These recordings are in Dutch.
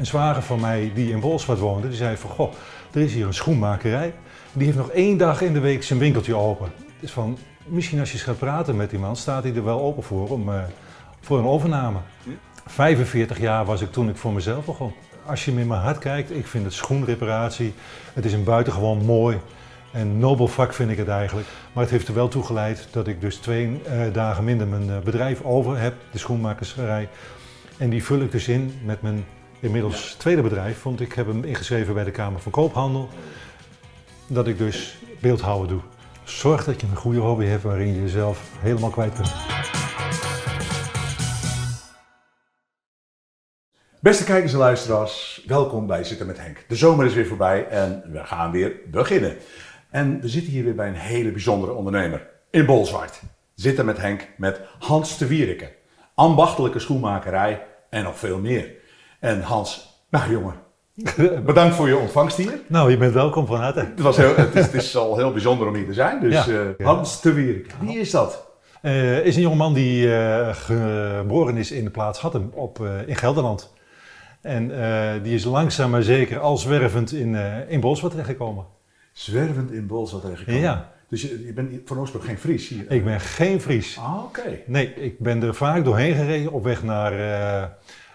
Een, zwager van mij die in Wolfswart woonde, die zei van goh, er is hier een schoenmakerij. Die heeft nog één dag in de week zijn winkeltje open. Dus van, misschien als je eens gaat praten met die man, staat hij er wel open voor om, eh, voor een overname. 45 jaar was ik toen ik voor mezelf begon. Als je me in mijn hart kijkt, ik vind het schoenreparatie, het is een buitengewoon mooi en nobel vak vind ik het eigenlijk. Maar het heeft er wel toe geleid dat ik dus twee eh, dagen minder mijn eh, bedrijf over heb, de schoenmakerserij. En die vul ik dus in met mijn inmiddels tweede bedrijf, want ik heb hem ingeschreven bij de Kamer van Koophandel. Dat ik dus beeldhouden doe. Zorg dat je een goede hobby hebt waarin je jezelf helemaal kwijt kunt. Beste kijkers en luisteraars, welkom bij Zitten met Henk. De zomer is weer voorbij en we gaan weer beginnen. En we zitten hier weer bij een hele bijzondere ondernemer in Bolzwart. Zitten met Henk met Hans de Wierikke. Ambachtelijke schoenmakerij en nog veel meer. En Hans, nou jongen, bedankt voor je ontvangst hier. Nou, je bent welkom van harte. Het, was heel, het, is, het is al heel bijzonder om hier te zijn. Dus Ja. eh, Hans de Wierikke, wie is dat? Eh, is een jongeman die eh, geboren is in de plaats Hattem op, in Gelderland. En die is langzaam maar zeker al zwervend in, in Bolsward terechtgekomen. Zwervend in Bolzwart terechtgekomen. Ja. Dus je, je bent van oorsprong geen Fries hier? Ik ben geen Fries. Ah, oké. Nee, ik ben er vaak doorheen gereden op weg naar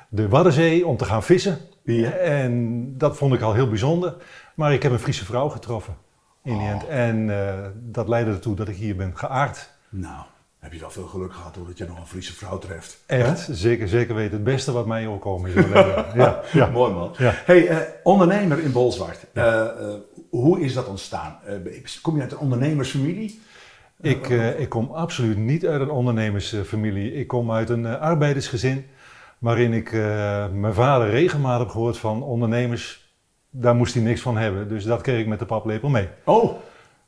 de Waddenzee om te gaan vissen. Ja. En dat vond ik al heel bijzonder. Maar ik heb een Friese vrouw getroffen in die Oh. end. En eh, dat leidde ertoe dat ik hier ben geaard. Nou, heb je wel veel geluk gehad hoor, dat je nog een Friese vrouw treft. Echt, zeker, zeker weten. Het beste wat mij overkomen is. ja, ja. Mooi man. Ja. Hey, eh, ondernemer in Bolzwart. Eh, hoe is dat ontstaan? Kom je uit een ondernemersfamilie? Ik, ik kom absoluut niet uit een ondernemersfamilie. Ik kom uit een arbeidersgezin. Waarin ik eh, mijn vader regelmatig heb gehoord van ondernemers. Daar moest hij niks van hebben. Dus dat kreeg ik met de paplepel mee. Oh,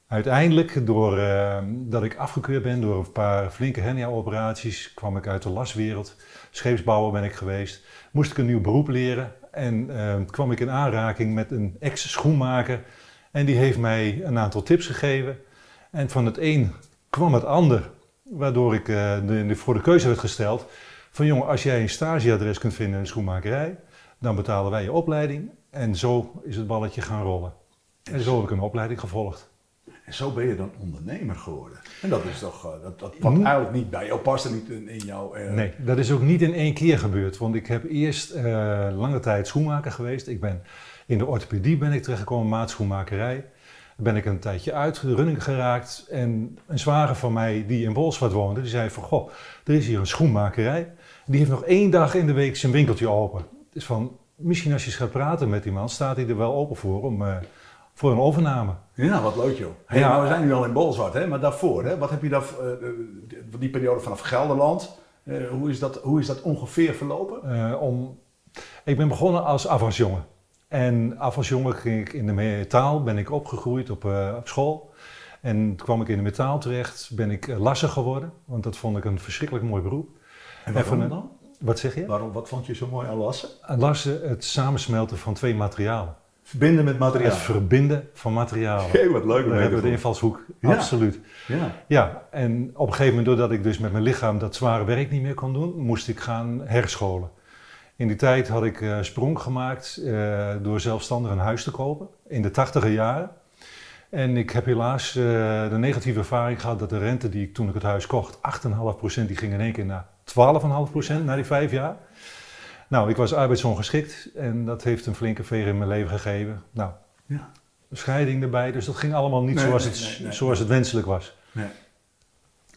Uiteindelijk, doordat dat ik afgekeurd ben door een paar flinke hernia-operaties, kwam ik uit de laswereld. Scheepsbouwer ben ik geweest. Moest ik een nieuw beroep leren en eh, kwam ik in aanraking met een ex-schoenmaker. En die heeft mij een aantal tips gegeven. En van het een kwam het ander, waardoor ik eh, de, de- voor de keuze werd gesteld van jongen, als jij een stageadres kunt vinden in een schoenmakerij, dan betalen wij je opleiding. En zo is het balletje gaan rollen. En zo heb ik een opleiding gevolgd. en zo ben je dan ondernemer geworden. En dat is toch, eh, dat, dat wat eigenlijk niet bij jou past en niet in, in jouw... eh, Nee, dat is ook niet in één keer gebeurd. Want ik heb eerst eh, lange tijd schoenmaker geweest. Ik ben in de orthopedie ben ik terechtgekomen, maatschoenmakerij. Ben ik een tijdje uit de running geraakt. En een zwager van mij die in Bolsward woonde, die zei van... Goh, er is hier een schoenmakerij. Die heeft nog één dag in de week zijn winkeltje open. Dus van, misschien als je eens gaat praten met die man, staat hij er wel open voor om... eh, voor een overname. Ja, wat leuk joh. Hey, Ja. we zijn nu al in Bolzwart, hè? maar daarvoor, hè? wat heb je daar, eh, eh, die periode vanaf Gelderland, hoe, is dat, hoe is dat ongeveer verlopen? Om, ik ben begonnen als afwasjongen. En afwasjongen ging ik in de metaal, ben ik opgegroeid op, op school. En toen kwam ik in de metaal terecht, ben ik lasser geworden. Want dat vond ik een verschrikkelijk mooi beroep. En waarom dan? Wat zeg je? Waarom, wat vond je zo mooi aan lassen? Lassen, het samensmelten van twee materialen. Verbinden met materiaal. Het verbinden van materialen. Oké, wat leuk. Daar hebben we de invalshoek. Ja. Absoluut. Ja. Ja, en op een gegeven moment, doordat ik dus met mijn lichaam dat zware werk niet meer kon doen, moest ik gaan herscholen. In die tijd had ik eh, sprong gemaakt eh, door zelfstandig een huis te kopen, in de tachtiger jaren. En ik heb helaas eh, de negatieve ervaring gehad dat de rente die ik toen ik het huis kocht, 8,5%, die ging in één keer naar 12,5% na die vijf jaar. Nou, ik was arbeidsongeschikt en dat heeft een flinke veer in mijn leven gegeven. Nou, Ja. scheiding erbij, dus dat ging allemaal niet Nee, zoals, nee, het, nee, nee. zoals het wenselijk was. Nee.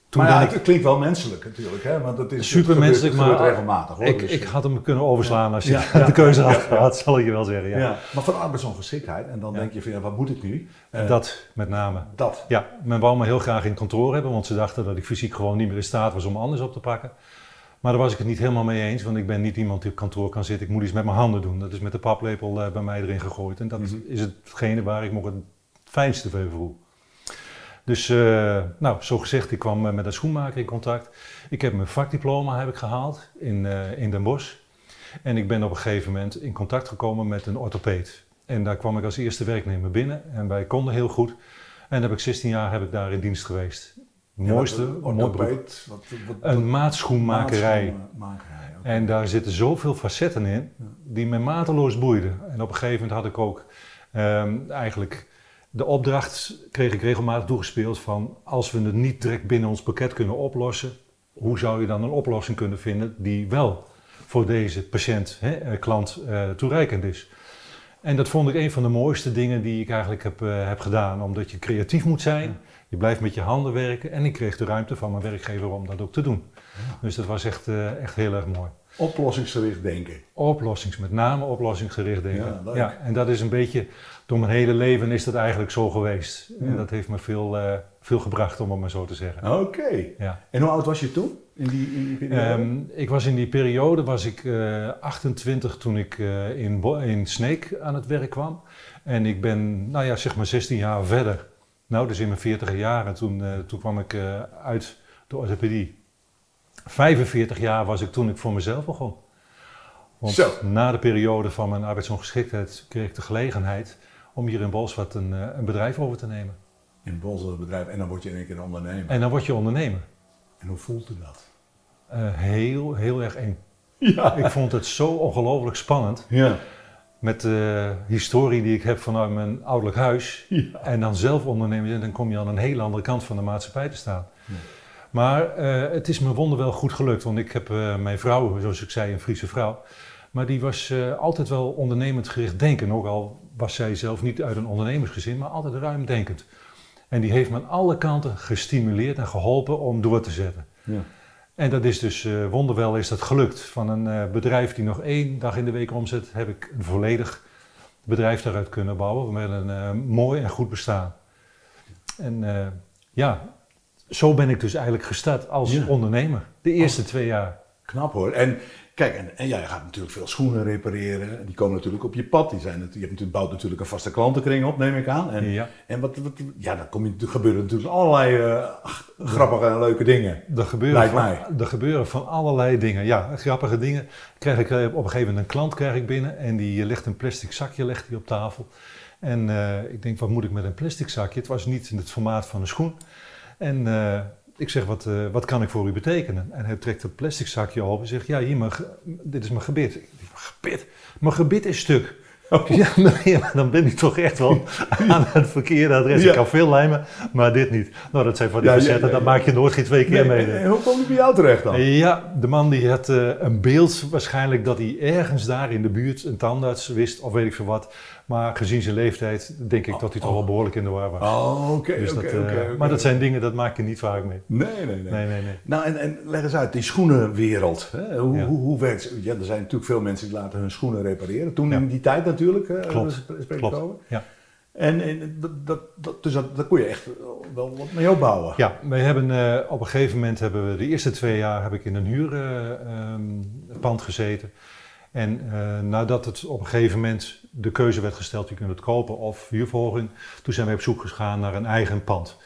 Toen maar ja, ben ik het klinkt wel menselijk natuurlijk, hè? want het is Supermenselijk, maar- regelmatig. Hoor. Ik, Dus, ik had hem kunnen overslaan als je Ja, de keuze had gehad, zal ik je wel zeggen. Ja. ja. Maar van arbeidsongeschiktheid, en dan denk je van ja, wat moet ik nu? Eh, Dat met name. dat. Ja, men wou me heel graag in kantoor hebben, want ze dachten dat ik fysiek gewoon niet meer in staat was om anders op te pakken. Maar daar was ik het niet helemaal mee eens, want ik ben niet iemand die op kantoor kan zitten. Ik moet iets met mijn handen doen. Dat is met de paplepel eh, bij mij erin gegooid. En dat Mhm. is hetgene waar ik me het fijnste van voel. Dus, eh, nou, zo gezegd, ik kwam eh, met een schoenmaker in contact. Ik heb mijn vakdiploma heb ik gehaald in, in Den Bosch. En ik ben op een gegeven moment in contact gekomen met een orthopeed. En daar kwam ik als eerste werknemer binnen en wij konden heel goed. En heb ik 16 jaar heb ik daar in dienst geweest. Mooiste, Ja, wat- mooi beroep. orthopeed, wat- wat- Een maatschoenmakerij. En daar zitten zoveel facetten in die me mateloos boeiden. En op een gegeven moment had ik ook ehm, eigenlijk de opdracht, kreeg ik regelmatig toegespeeld van als we het niet direct binnen ons pakket kunnen oplossen, hoe zou je dan een oplossing kunnen vinden die wel voor deze patiënt, hè, eh, klant, eh, toereikend is. En dat vond ik een van de mooiste dingen die ik eigenlijk heb, eh, heb gedaan, omdat je creatief moet zijn. Je blijft met je handen werken en ik kreeg de ruimte van mijn werkgever om dat ook te doen. Dus dat was echt, eh, echt heel erg mooi. Oplossingsgericht denken. Oplossings, met name oplossingsgericht denken. Ja. Ja, en dat is een beetje, door mijn hele leven is dat eigenlijk zo geweest. Ja. En dat heeft me veel, eh, veel gebracht, om het maar zo te zeggen. Oké. Ja. En hoe oud was je toen? In die, in die periode? Ehm, ik was in die periode was ik eh, 28 toen ik eh, in, in Sneek aan het werk kwam. En ik ben, nou ja, zeg maar 16 jaar verder. Nou, dus in mijn 40 jaren, toen, eh, toen kwam ik eh, uit de orthopedie. 45 jaar was ik toen ik voor mezelf begon. Want Zo. na de periode van mijn arbeidsongeschiktheid kreeg ik de gelegenheid om hier in Bolsward een, eh, een bedrijf over te nemen. In een Bolzer bedrijf en dan word je in één keer ondernemer. En dan word je ondernemer. En hoe voelt u dat? Heel, heel erg eng. Ja. Ik vond het zo ongelooflijk spannend. Ja. Met de historie die ik heb vanuit mijn ouderlijk huis. Ja. En dan zelf ondernemen dan kom je aan een hele andere kant van de maatschappij te staan. Ja. Maar eh, het is me wonderwel goed gelukt. Want ik heb eh, mijn vrouw, zoals ik zei, een Friese vrouw. Maar die was eh, altijd wel ondernemend gericht denken. Ook al was zij zelf niet uit een ondernemersgezin, maar altijd ruimdenkend. En die heeft me aan alle kanten gestimuleerd en geholpen om door te zetten. Ja. En dat is dus eh, wonderwel is dat gelukt. Van een eh, bedrijf die nog één dag in de week omzet, heb ik een volledig bedrijf daaruit kunnen bouwen met een eh, mooi en goed bestaan. En ja, zo ben ik dus eigenlijk gestart als Ja. ondernemer. De eerste twee jaar. Knap hoor. En kijk, en, en jij gaat natuurlijk veel schoenen repareren. Die komen natuurlijk op je pad. Die zijn, het- je hebt natuurlijk, bouwt natuurlijk een vaste klantenkring op, neem ik aan. En, Ja. en wat, wat, ja, dan kom je, er gebeuren natuurlijk allerlei eh, grappige en leuke dingen. Er gebeuren, Lijkt van, mij. er gebeuren van allerlei dingen. Ja, grappige dingen. Krijg ik, eh, op een gegeven moment een klant krijg ik binnen en die legt een plastic zakje legt die op tafel. En eh, ik denk, wat moet ik met een plastic zakje? Het was niet in het formaat van een schoen. En eh, ik zeg, wat, eh, wat kan ik voor u betekenen? En hij trekt het plastic zakje open en zegt, ja, hier, mijn, dit is mijn gebit. Ik denk, gebit? Mijn gebit is stuk. Ja, meneer, maar dan ben ik toch echt wel aan het verkeerde adres. Ja. Ik kan veel lijmen, maar dit niet. Nou, dat zijn van die Ja, ja, facetten, ja, ja. maak je nooit geen twee keer Nee, mee. en hoe kwam die bij jou terecht dan? Ja, de man die had eh, een beeld waarschijnlijk dat hij ergens daar in de buurt een tandarts wist of weet ik veel wat. Maar gezien zijn leeftijd denk ik dat hij toch wel behoorlijk in de war was. Oh, oké, Dus eh, oké. Maar dat zijn dingen, dat maak je niet vaak mee. Nee, nee, nee. Nee, nee, nee. Nou, en, en leg eens uit, die schoenenwereld. Hè? Hoe, Ja. hoe, hoe werkt het? Ja, er zijn natuurlijk veel mensen die laten hun schoenen repareren. Toen Ja. in die tijd natuurlijk. hè, Klopt, klopt. over. Ja. En, en dat, dat, dus dat, daar kon je echt wel wat mee opbouwen. Ja, wij hebben eh, op een gegeven moment hebben we de eerste twee jaar heb ik in een huurpand gezeten. En eh, nadat het op een gegeven moment de keuze werd gesteld, je kunt het kopen of huurverhoging, toen zijn wij op zoek gegaan naar een eigen pand.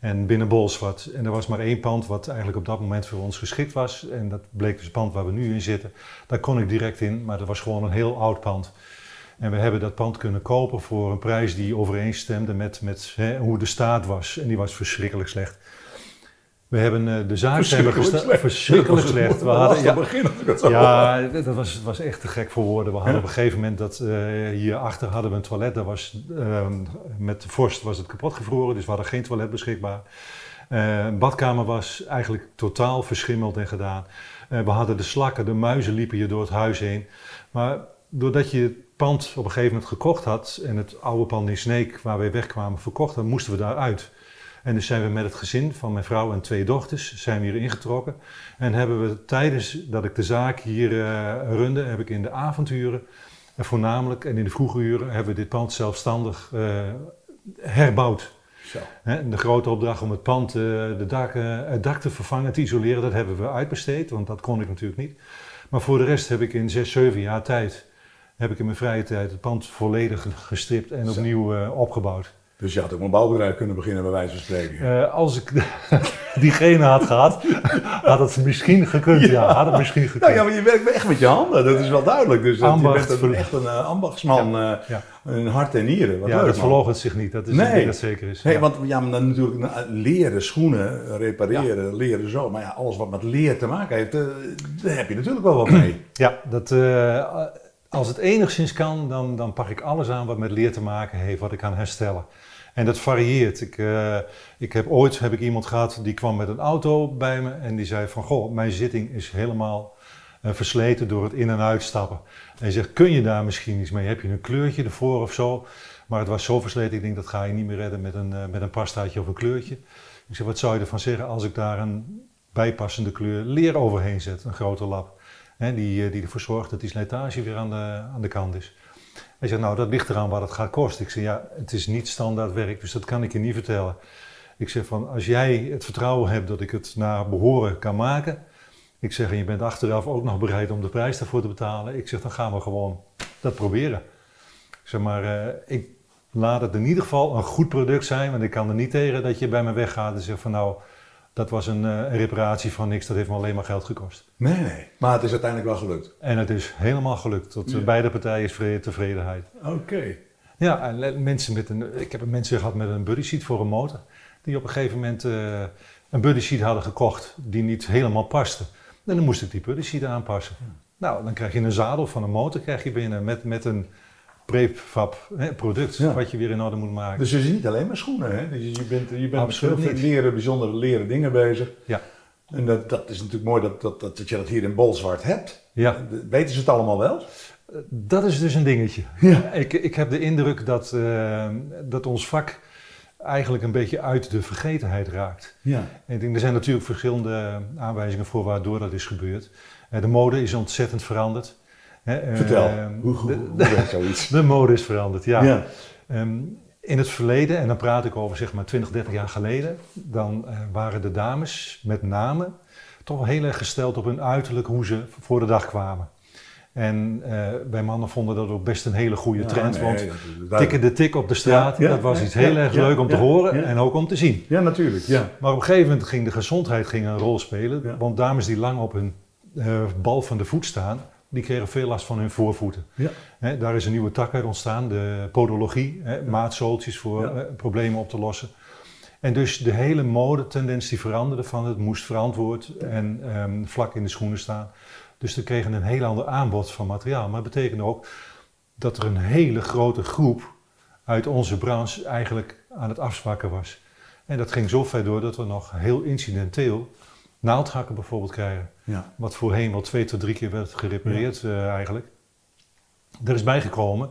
En binnen Bolsward. En er was maar één pand wat eigenlijk op dat moment voor ons geschikt was. En dat bleek dus het pand waar we nu in zitten. Daar kon ik direct in, maar dat was gewoon een heel oud pand. En we hebben dat pand kunnen kopen voor een prijs die overeenstemde met, met hè, hoe de staat was. En die was verschrikkelijk slecht. We hebben eh, de zaak slecht. Verschrikkelijk Dat slecht. We hadden, ja, begin hoor. ja, dat was, was echt te gek voor woorden. We hadden Ja. op een gegeven moment dat eh, hierachter hadden we een toilet. Dat was, ehm, met de vorst was het kapot gevroren, dus we hadden geen toilet beschikbaar. Een badkamer was eigenlijk totaal verschimmeld en gedaan. We hadden de slakken, de muizen liepen hier door het huis heen. Maar doordat je het pand op een gegeven moment gekocht had en het oude pand in Sneek waar wij wegkwamen verkocht moesten we daaruit. En dus zijn we met het gezin van mijn vrouw en twee dochters zijn we hier ingetrokken. En hebben we tijdens dat ik de zaak hier eh, runde, heb ik in de avonduren en voornamelijk en in de vroege uren hebben we dit pand zelfstandig eh, herbouwd. Zo. De grote opdracht om het pand, eh, de dak, het dak te vervangen, te isoleren, dat hebben we uitbesteed, want dat kon ik natuurlijk niet. Maar voor de rest heb ik in zes, zeven jaar tijd, heb ik in mijn vrije tijd het pand volledig gestript en opnieuw opgebouwd. Dus je had ook een bouwbedrijf kunnen beginnen, bij wijze van spreken. Uh, als ik diegene had gehad, had het misschien gekund. Ja, ja had het misschien gekund. Nou ja, maar je werkt echt met je handen, dat is wel duidelijk. Dus je bent echt een uh, ambachtsman, ja, uh, een hart en nieren. Wat ja, leuk, dat verloogt zich niet, dat is nee. dat zeker is. Nee, want ja, maar dan natuurlijk nou, leren, schoenen, repareren, leren zo. Maar ja, alles wat met leer te maken heeft, daar heb je natuurlijk wel wat mee. Ja, dat als het enigszins kan, dan, dan pak ik alles aan wat met leer te maken heeft, wat ik kan herstellen. En dat varieert. Ik, uh, ik heb ooit heb ik iemand gehad die kwam met een auto bij me en die zei van goh, mijn zitting is helemaal uh, versleten door het in- en uitstappen. En hij zegt, kun je daar misschien iets mee? Heb je een kleurtje ervoor of zo? Maar het was zo versleten, ik denk dat ga je niet meer redden met een, uh, met een pastaatje of een kleurtje. Ik zeg, wat zou je ervan zeggen als ik daar een bijpassende kleur leer overheen zet, een grote lap? Hè, die, die ervoor zorgt dat die slijtage weer aan de, aan de kant is. Hij zegt, nou dat ligt eraan wat het gaat kosten. Ik zeg, ja, het is niet standaard werk, dus dat kan ik je niet vertellen. Ik zeg van, als jij het vertrouwen hebt dat ik het naar behoren kan maken. Ik zeg, en je bent achteraf ook nog bereid om de prijs daarvoor te betalen. Ik zeg, dan gaan we gewoon dat proberen. Ik zeg maar, uh, ik laat het in ieder geval een goed product zijn. Want ik kan er niet tegen dat je bij me weggaat en zegt van, nou dat was een, uh, een, reparatie van niks, dat heeft me alleen maar geld gekost. Nee, nee. Maar het is uiteindelijk wel gelukt. En het is helemaal gelukt. Tot ja. beide partijen is tevredenheid. Oké. Ja, en mensen met een, ik heb mensen gehad met een buddy seat voor een motor. Die op een gegeven moment uh, een buddy seat hadden gekocht die niet helemaal paste. En dan moest ik die buddy seat aanpassen. Ja. Nou, dan krijg je een zadel van een motor krijg je binnen met, met een prefab hè, product ja. wat je weer in orde moet maken. Dus het is niet alleen maar schoenen, hè? Dus je bent, je bent met veel leren, bijzondere leren dingen bezig. Ja. En dat, dat is natuurlijk mooi dat, dat, dat, dat je dat hier in Bolzwart hebt. Ja. Weten ze het allemaal wel? Dat is dus een dingetje. Ja. Ik, ik heb de indruk dat, uh, dat ons vak eigenlijk een beetje uit de vergetenheid raakt. Ja. En ik denk, er zijn natuurlijk verschillende aanwijzingen voor waardoor dat is gebeurd. De mode is ontzettend veranderd. Vertel, hoe, hoe, hoe werkt zoiets? De mode is veranderd, ja. ja. Um, in het verleden, en dan praat ik over zeg maar 20, 30 jaar geleden, dan uh, waren de dames met name toch heel erg gesteld op hun uiterlijk, hoe ze voor de dag kwamen. En uh, wij mannen vonden dat ook best een hele goede trend, ja, nee, want tikken de tik op de straat, ja, dat was iets heel erg leuk om te horen en ook om te zien. Ja, natuurlijk. Ja. Maar op een gegeven moment ging de gezondheid ging een rol spelen, want dames die lang op hun uh, bal van de voet staan, die kregen veel last van hun voorvoeten. Ja. He, daar is een nieuwe tak uit ontstaan, de podologie, he, maatzooltjes voor ja. uh, problemen op te lossen. En dus de hele modetendens die veranderde van het moest verantwoord en um, vlak in de schoenen staan. Dus we kregen een heel ander aanbod van materiaal. Maar het betekende ook dat er een hele grote groep uit onze branche eigenlijk aan het afzwakken was. En dat ging zo ver door dat we nog heel incidenteel naaldhakken bijvoorbeeld krijgen. Ja. Wat voorheen wel twee tot drie keer werd gerepareerd ja. uh, eigenlijk. Er is bijgekomen,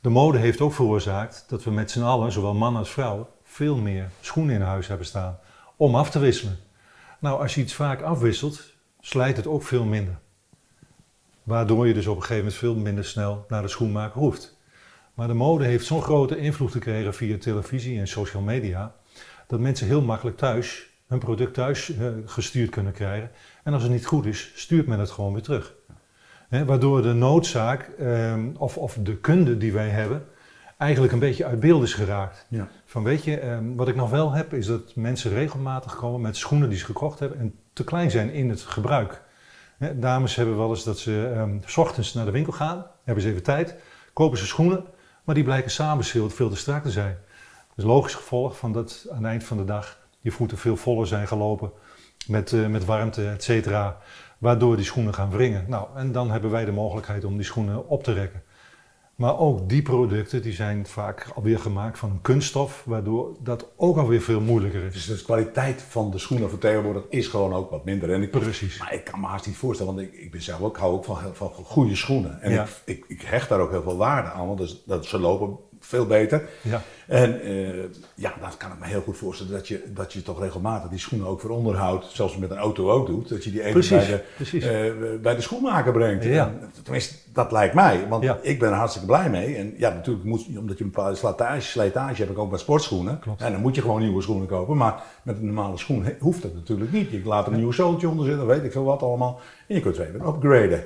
de mode heeft ook veroorzaakt dat we met z'n allen, zowel man als vrouw, veel meer schoenen in huis hebben staan om af te wisselen. Nou, als je iets vaak afwisselt, slijt het ook veel minder. Waardoor je dus op een gegeven moment veel minder snel naar de schoenmaker hoeft. Maar de mode heeft zo'n grote invloed gekregen via televisie en social media, dat mensen heel makkelijk thuis hun product thuis uh, gestuurd kunnen krijgen. En als het niet goed is, stuurt men het gewoon weer terug. He, waardoor de noodzaak um, of, of, de kunde die wij hebben eigenlijk een beetje uit beeld is geraakt. Ja. Van weet je, um, wat ik nog wel heb is dat mensen regelmatig komen met schoenen die ze gekocht hebben en te klein zijn in het gebruik. He, dames hebben wel eens dat ze um, s ochtends naar de winkel gaan, hebben ze even tijd, kopen ze schoenen, maar die blijken samenschild veel te strak te zijn. Dat is logisch gevolg van dat aan het eind van de dag je voeten veel voller zijn gelopen met, uh, met warmte, et cetera. Waardoor die schoenen gaan wringen. Nou, en dan hebben wij de mogelijkheid om die schoenen op te rekken. Maar ook die producten die zijn vaak alweer gemaakt van een kunststof, waardoor dat ook alweer veel moeilijker is. Dus de kwaliteit van de schoenen van tegenwoordig is gewoon ook wat minder. En ik, Precies. Maar ik kan me haast niet voorstellen, want ik, ik ben zelf ook, hou ook van, van goede schoenen. En ja. ik, ik, ik, hecht daar ook heel veel waarde aan, want dus, dat, ze lopen veel beter. Ja. En uh, ja, dan kan ik me heel goed voorstellen dat je, dat je toch regelmatig die schoenen ook voor onderhoud, zelfs met een auto ook doet, dat je die even precies, bij, de, uh, bij de schoenmaker brengt. Ja. En, tenminste, dat lijkt mij, want ja. ik ben er hartstikke blij mee. En ja, natuurlijk moet, omdat je een bepaalde slijtage, slijtage hebt, ook bij sportschoenen. Klopt. En dan moet je gewoon nieuwe schoenen kopen, maar met een normale schoen hoeft dat natuurlijk niet. Je laat er een nieuw zooltje onder zitten, weet ik veel wat allemaal. En je kunt het even upgraden.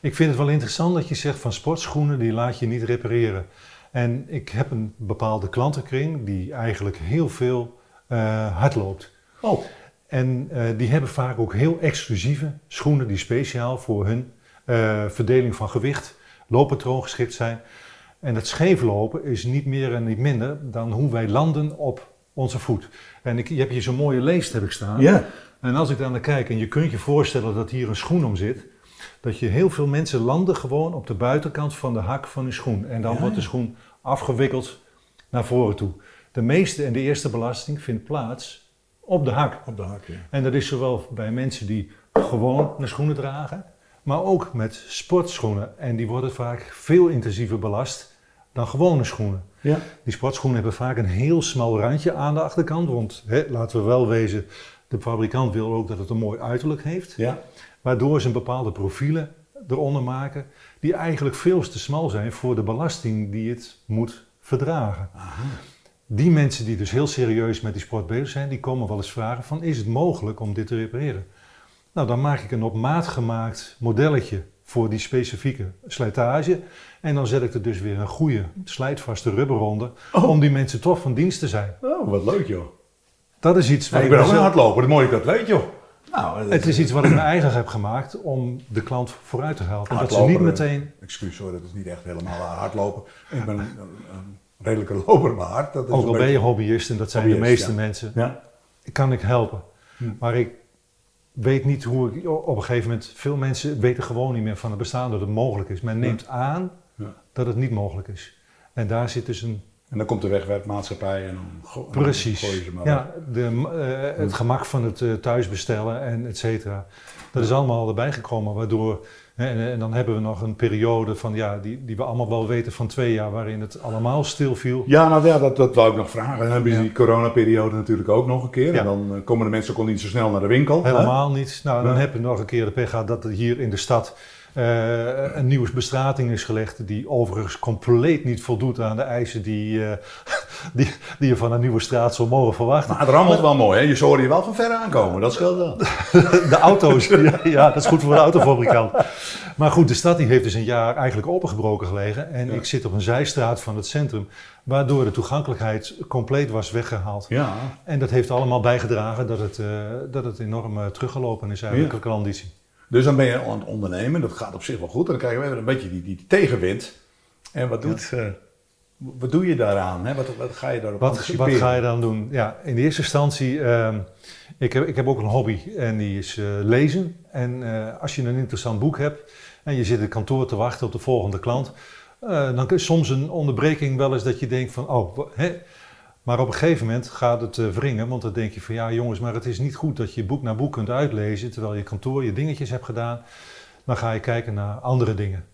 Ik vind het wel interessant dat je zegt van sportschoenen, die laat je niet repareren. En ik heb een bepaalde klantenkring die eigenlijk heel veel uh, hard loopt. Oh. En uh, die hebben vaak ook heel exclusieve schoenen die speciaal voor hun uh, verdeling van gewicht, looppatroon geschikt zijn. En het scheeflopen is niet meer en niet minder dan hoe wij landen op onze voet. En ik, je hebt hier zo'n mooie leest heb ik staan. Ja. En als ik daar naar kijk en je kunt je voorstellen dat hier een schoen om zit, dat je heel veel mensen landen gewoon op de buitenkant van de hak van hun schoen. En dan Ja, wordt de schoen afgewikkeld naar voren toe. De meeste en de eerste belasting vindt plaats op de hak. Op de hak, ja. En dat is zowel bij mensen die gewoon naar schoenen dragen, maar ook met sportschoenen. En die worden vaak veel intensiever belast dan gewone schoenen. Ja. Die sportschoenen hebben vaak een heel smal randje aan de achterkant. Want hè, laten we wel wezen, de fabrikant wil ook dat het een mooi uiterlijk heeft. Ja. Waardoor ze bepaalde profielen eronder maken die eigenlijk veel te smal zijn voor de belasting die het moet verdragen. Aha. Die mensen die dus heel serieus met die sport bezig zijn, die komen wel eens vragen van is het mogelijk om dit te repareren? Nou, dan maak ik een op maat gemaakt modelletje voor die specifieke slijtage. En dan zet ik er dus weer een goede slijtvaste rubber onder Oh. om die mensen toch van dienst te zijn. Oh, wat leuk joh. Dat is iets wat ik ben ook een hardloper, dat mooi dat ik dat weet joh. Nou, dat Het is iets wat ik me eigen heb gemaakt om de klant vooruit te helpen. Dat ze niet meteen Excuus hoor, dat is niet echt helemaal hardlopen. Ik ben een, een redelijke loper, maar hard. Dat is Ook al ben je hobbyist, en dat zijn de meeste ja. mensen, Ja. kan ik helpen. Hm. Maar ik weet niet hoe ik op een gegeven moment, veel mensen weten gewoon niet meer van het bestaan dat het mogelijk is. Men neemt aan dat het niet mogelijk is. En daar zit dus een, En dan komt de wegwerpmaatschappij en dan precies, gooien ze maar ja, de, eh, het gemak van het eh, thuisbestellen en et cetera. Dat is allemaal erbij gekomen, waardoor, en, en dan hebben we nog een periode van, ja, die, die we allemaal wel weten van twee jaar, waarin het allemaal stilviel. Ja, nou ja, dat, dat wou ik nog vragen. Dan hebben je Ja. die coronaperiode natuurlijk ook nog een keer. Ja. En dan eh, komen de mensen ook al niet zo snel naar de winkel. hè? Helemaal niet. Nou, dan Nee. heb je nog een keer de pech gehad dat er hier in de stad eh, een nieuwe bestrating is gelegd. Die overigens compleet niet voldoet aan de eisen die, eh, die, die je van een nieuwe straat zou mogen verwachten. Maar het rammelt wel mooi, hè? Je hoorde je wel van ver aankomen, dat scheelt wel. De auto's, ja, ja, dat is goed voor de autofabrikant. Maar goed, de stad die heeft dus een jaar eigenlijk opengebroken gelegen. En Ja. ik zit op een zijstraat van het centrum, waardoor de toegankelijkheid compleet was weggehaald. Ja, En dat heeft allemaal bijgedragen dat het, eh, dat het enorm teruggelopen is eigenlijk, de klanditie. Dus dan ben je aan het ondernemen, dat gaat op zich wel goed. En dan krijgen we weer een beetje die, die tegenwind. En wat, doet, eh, wat doe je daaraan? Hè? Wat, wat ga je daarop Wat, wat ga je dan doen? Ja, in de eerste instantie, ehm, ik, heb, ik heb ook een hobby en die is eh, lezen. En eh, als je een interessant boek hebt en je zit in het kantoor te wachten op de volgende klant, dan is soms een onderbreking wel eens dat je denkt van, oh, hè? Maar op een gegeven moment gaat het eh, wringen, want dan denk je van, ja jongens, maar het is niet goed dat je boek na boek kunt uitlezen terwijl je kantoor je dingetjes hebt gedaan. Dan ga je kijken naar andere dingen.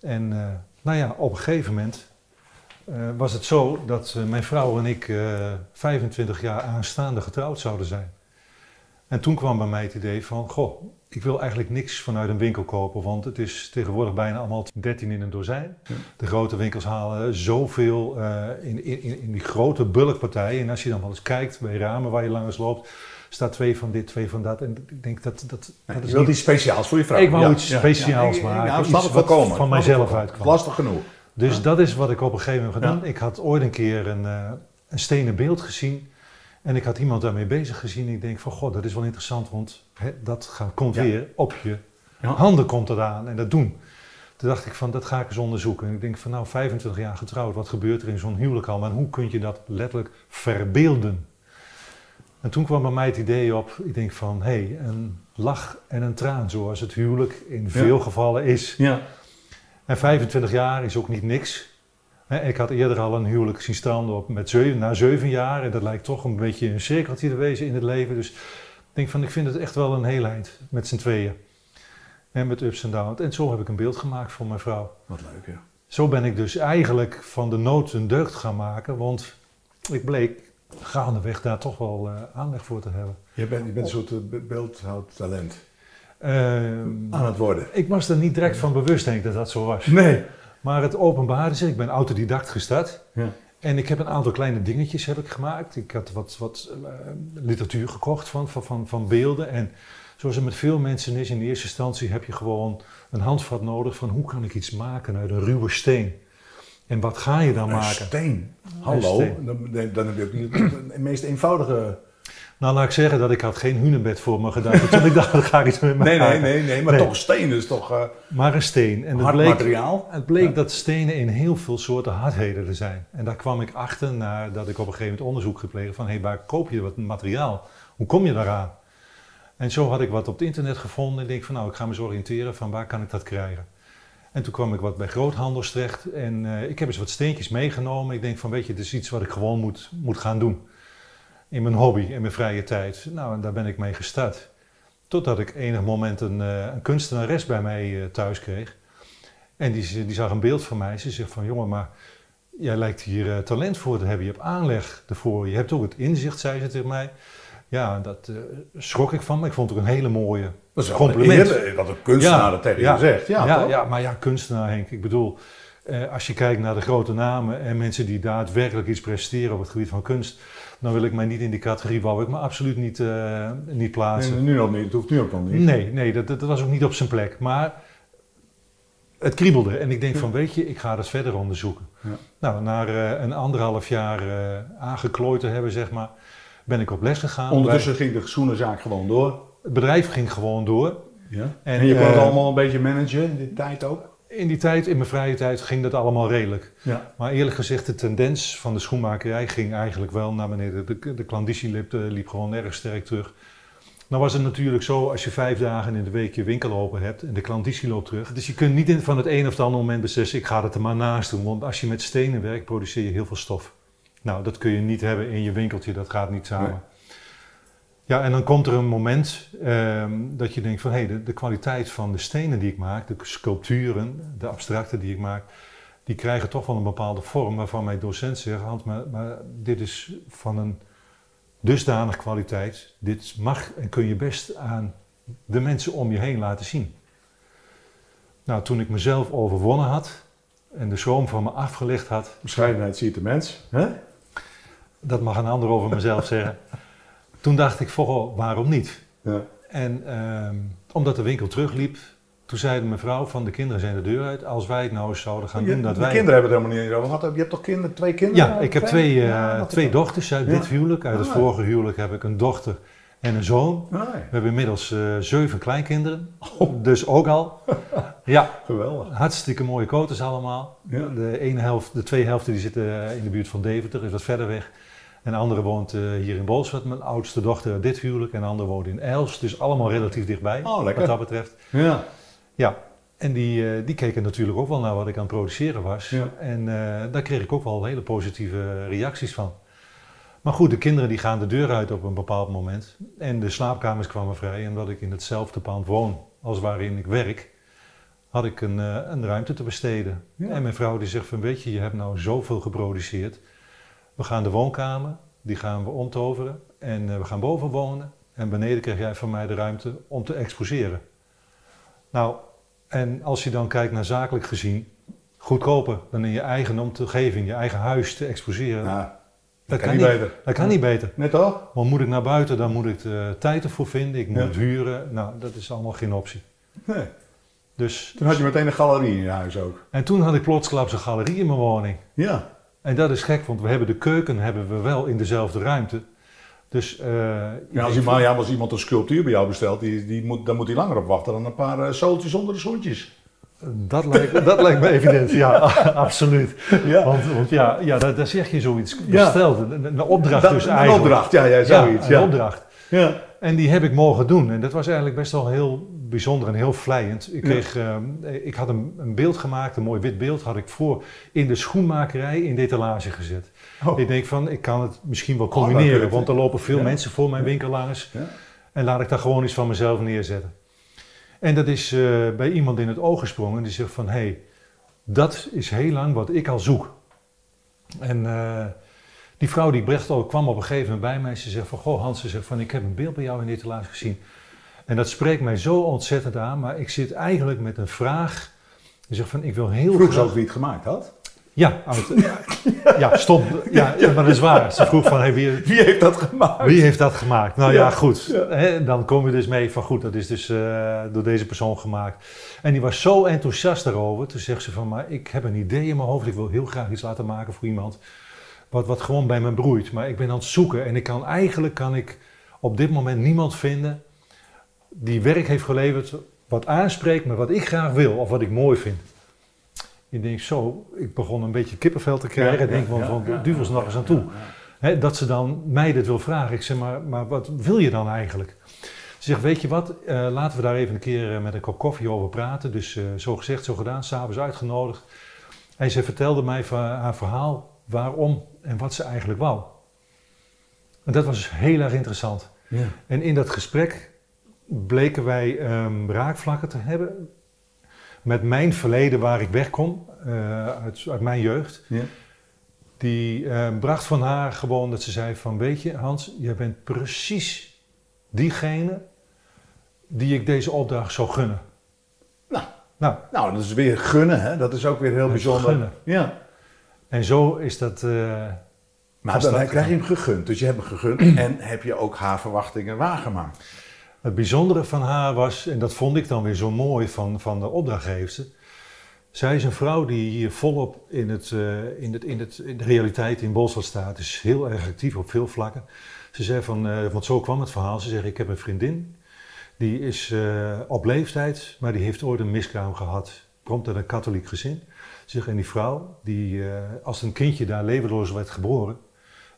En eh, nou ja, op een gegeven moment eh, was het zo dat mijn vrouw en ik eh 25 jaar aanstaande getrouwd zouden zijn. En toen kwam bij mij het idee van, goh, ik wil eigenlijk niks vanuit een winkel kopen, want het is tegenwoordig bijna allemaal 13 in een dozijn. Ja. De grote winkels halen zoveel eh, in, in, in die grote bulkpartijen. En als je dan wel eens kijkt bij ramen waar je langs loopt, staat twee van dit, twee van dat. En ik denk dat dat, dat je is niet... iets speciaals voor je vrouw. Ik wou iets speciaals maken, Nou, iets het wat volkomen. van mijzelf uitkwam. Lastig genoeg. Dus Ja. dat is wat ik op een gegeven moment heb gedaan. Ja. Ik had ooit een keer een, eh, een stenen beeld gezien. En ik had iemand daarmee bezig gezien. Ik denk van, god, dat is wel interessant, want hè, dat gaat, komt Ja. weer op je Ja. handen komt het aan en dat doen. Toen dacht ik van, dat ga ik eens onderzoeken. En ik denk van, nou, 25 jaar getrouwd, wat gebeurt er in zo'n huwelijk al? En hoe kun je dat letterlijk verbeelden? En toen kwam bij mij het idee op, ik denk van, hé, hey, een lach en een traan, zoals het huwelijk in veel gevallen is. Ja. En 25 jaar is ook niet niks. Ik had eerder al een huwelijk zien stranden op met zeven, na zeven jaar. En dat lijkt toch een beetje een cirkeltje te wezen in het leven. Dus ik denk van, ik vind het echt wel een heel eind met z'n tweeën. En met ups en downs. En zo heb ik een beeld gemaakt voor mijn vrouw. Wat leuk, ja. Zo ben ik dus eigenlijk van de nood een deugd gaan maken. Want ik bleek gaandeweg daar toch wel eh, aanleg voor te hebben. Je bent, je bent een soort eh, be- beeldhoudtalent Ehm, aan het worden. ik was er niet direct van bewust, denk ik, dat dat zo was. Nee. Maar het openbaarde zich. Ik ben autodidact gestart. Ja. En ik heb een aantal kleine dingetjes heb ik gemaakt. Ik had wat, wat eh, literatuur gekocht van, van, van, van beelden. En zoals het met veel mensen is, in de eerste instantie heb je gewoon een handvat nodig van hoe kan ik iets maken uit een ruwe steen. En wat ga je dan Een maken? steen. Hallo. steen. Dan, dan heb je ook niet de meest eenvoudige... Nou, laat ik zeggen dat ik had geen hunebed voor me gedaan. Toen ik dacht, dat ga ik iets met Nee, nee, maken. nee, nee. Maar Nee. toch een steen is toch eh, Maar een steen. En het bleek, materiaal. het bleek Ja. dat stenen in heel veel soorten hardheden er zijn. En daar kwam ik achter nadat ik op een gegeven moment onderzoek gepleegd van... hé, waar koop je wat materiaal? Hoe kom je daaraan? En zo had ik wat op het internet gevonden. En ik denk van, nou, ik ga me eens oriënteren van waar kan ik dat krijgen? En toen kwam ik wat bij groothandels terecht. En eh, ik heb eens wat steentjes meegenomen. Ik denk van, weet je, het is iets wat ik gewoon moet, moet gaan doen. In mijn hobby, in mijn vrije tijd. Nou, en daar ben ik mee gestart. Totdat ik enig moment een, eh, een kunstenares bij mij eh, thuis kreeg. En die, die zag een beeld van mij. Ze zegt van, jongen, maar jij lijkt hier eh, talent voor te hebben. Je hebt aanleg ervoor. Je hebt ook het inzicht, zei ze tegen mij. Ja, dat schrok ik van. Maar ik vond het ook een hele mooie Dat is compliment. een dat een kunstenaar dat tegen je zegt. Ja, ja, ja, maar ja, kunstenaar Henk. Ik bedoel, eh, als je kijkt naar de grote namen en mensen die daadwerkelijk iets presteren op het gebied van kunst, dan wil ik mij niet in die categorie, wou ik me absoluut niet, eh, niet Nee, plaatsen. nu nog niet. Het hoeft nu ook nog niet. Nee, nee, dat, dat was ook niet op zijn plek. Maar het kriebelde en ik denk van, weet je, ik ga dat verder onderzoeken. Ja. Nou, na eh, een anderhalf jaar eh, aangeklooid te hebben, zeg maar, ben ik op les gegaan. Ondertussen ging de schoenenzaak gewoon door. Het bedrijf ging gewoon door. Ja. En, En, je kon het allemaal een beetje managen in die tijd ook? In die tijd, in mijn vrije tijd, ging dat allemaal redelijk. Ja. Maar eerlijk gezegd, de tendens van de schoenmakerij ging eigenlijk wel naar beneden. De, de klanditie liep, eh, liep gewoon erg sterk terug. Nou was het natuurlijk zo, als je vijf dagen in de week je winkel open hebt en de klanditie loopt terug. Dus je kunt niet in- van het een of het andere moment beslissen, ik ga het er maar naast doen. Want als je met stenen werkt, produceer je heel veel stof. Nou, dat kun je niet hebben in je winkeltje, dat gaat niet samen. Nee. Ja, en dan komt er een moment ehm, dat je denkt van, hé, de, de kwaliteit van de stenen die ik maak, de sculpturen, de abstracten die ik maak, die krijgen toch wel een bepaalde vorm waarvan mijn docent zegt, Hans, maar, maar dit is van een dusdanig kwaliteit, dit mag en kun je best aan de mensen om je heen laten zien. Nou, toen ik mezelf overwonnen had en de schroom van me afgelegd had, Bescheidenheid ziet de mens. Hè? dat mag een ander over mezelf zeggen, toen dacht ik, vooral, waarom niet? Ja. En ehm, omdat de winkel terugliep, toen zei de mevrouw van de kinderen zijn de deur uit. Als wij het nou eens zouden gaan Je- doen, dat de wij... kinderen hebben het helemaal niet over gehad. Je hebt toch kinderen, twee kinderen? Ja, ik heb twee, eh, Ja, twee is dochters uit dit huwelijk. Uit het Ah. vorige huwelijk heb ik een dochter en een zoon. Ah. We hebben inmiddels eh, zeven kleinkinderen. Oh. Dus ook al. Ja, Geweldig. hartstikke mooie koters allemaal. Ja. De, ene helft, de twee helften die zitten eh, in de buurt van Deventer, is wat verder weg. En de andere woont eh, hier in Bolsward, mijn oudste dochter dit huwelijk. En de andere woont in Els, dus allemaal relatief dichtbij, Oh, wat dat betreft. Ja. Ja, en die, eh, die keken natuurlijk ook wel naar wat ik aan het produceren was. Ja. En eh, daar kreeg ik ook wel hele positieve reacties van. Maar goed, de kinderen die gaan de deur uit op een bepaald moment. En de slaapkamers kwamen vrij. En omdat ik in hetzelfde pand woon als waarin ik werk, had ik een, een ruimte te besteden. Ja. En mijn vrouw die zegt van, weet je, je hebt nou zoveel geproduceerd. We gaan de woonkamer, die gaan we omtoveren. En eh, we gaan boven wonen. En beneden krijg jij van mij de ruimte om te exposeren. Nou, en als je dan kijkt naar zakelijk gezien, goedkoper dan in je eigen omgeving, je eigen huis te exposeren. Nou, dat, kan kan niet beter. dat kan niet beter. Net toch? Want moet ik naar buiten, dan moet ik de tijd ervoor vinden, ik moet Ja. het huren. Nou, dat is allemaal geen optie. Nee. Dus, Toen had je meteen een galerie in je huis ook. en toen had ik plotsklaps een galerie in mijn woning. Ja. En dat is gek, want we hebben de keuken hebben we wel in dezelfde ruimte. Dus, eh, Ja, als, iemand, ja, als iemand een sculptuur bij jou bestelt, die, die moet, dan moet hij langer op wachten dan een paar eh, zooltjes onder de schoentjes. dat, lijkt, dat lijkt me evident, ja, absoluut. Ja. Want, want ja, ja daar, daar zeg je zoiets Ja. besteld, een, een opdracht Dat- dus een eigenlijk. opdracht, ja, ja, Ja, zoiets. een Ja, opdracht. Ja. En die heb ik mogen doen. En dat was eigenlijk best wel heel bijzonder en heel vlijend. Ik, Ja. kreeg, ehm, ik had een, een beeld gemaakt, een mooi wit beeld, had ik voor in de schoenmakerij in de etalage gezet. Oh. Ik denk van, ik kan het misschien wel kun combineren, want er lopen veel Ja. mensen voor mijn winkel langs. Ja. En laat ik daar gewoon iets van mezelf neerzetten. En dat is eh, bij iemand in het oog gesprongen die zegt van, hé, hey, dat is heel lang wat ik al zoek. En eh, die vrouw die Brecht ook kwam op een gegeven moment bij mij. Ze zegt van, goh Hans, ze zegt van, ik heb een beeld bij jou in de etalage gezien. En dat spreekt mij zo ontzettend aan, maar ik zit eigenlijk met een vraag. Ze zegt van, ik wil heel Vroeg graag... ook wie het gemaakt had? Ja, uit, ja, stond, ja, maar dat is waar. Ze vroeg van, hey, wie, Wie heeft dat gemaakt? wie heeft dat gemaakt? Nou ja, Ja, goed. ja. Hè, dan kom je dus mee van, goed, dat is dus eh, door deze persoon gemaakt. En die was zo enthousiast daarover. Toen zegt ze van, maar ik heb een idee in mijn hoofd. Ik wil heel graag iets laten maken voor iemand. Wat, wat gewoon bij me broeit. Maar ik ben aan het zoeken. En ik kan eigenlijk, kan ik op dit moment niemand vinden die werk heeft geleverd wat aanspreekt met wat ik graag wil of wat ik mooi vind. Ik denk zo, ik begon een beetje kippenvel te krijgen. ik denk van, van duvels nog eens aan toe. Dat ze dan mij dit wil vragen. Ik zeg, maar, maar wat wil je dan eigenlijk? Ze zegt, weet je wat, eh, laten we daar even een keer eh, met een kop koffie over praten. Dus eh, zo gezegd, zo gedaan, s'avonds uitgenodigd. En ze vertelde mij haar verhaal, waarom en wat ze eigenlijk wou. En dat was heel erg interessant. Ja. En in dat gesprek bleken wij ehm, raakvlakken te hebben met mijn verleden waar ik wegkom, eh, uit, uit mijn jeugd. Ja. Die eh, bracht van haar gewoon dat ze zei van, weet je Hans, jij bent precies diegene die ik deze opdracht zou gunnen. Nou. Nou, Nou, dat is weer gunnen, hè? Dat is ook weer heel Dat bijzonder. Ja. En zo is dat... eh, Maar dan krijg je hem gegund. Dus je hebt hem gegund en heb je ook haar verwachtingen waargemaakt. Het bijzondere van haar was, en dat vond ik dan weer zo mooi van, van de opdrachtgeefster. Zij is een vrouw die hier volop in, het, eh, in, het, in, het, in de realiteit in Bolstad staat. Is heel erg actief op veel vlakken. Ze zei van, eh, want zo kwam het verhaal. Ze zegt, ik heb een vriendin. Die is eh, op leeftijd, maar die heeft ooit een miskraam gehad. Komt uit een katholiek gezin. Zegt, en die vrouw, die, eh, als een kindje daar levenloos werd geboren,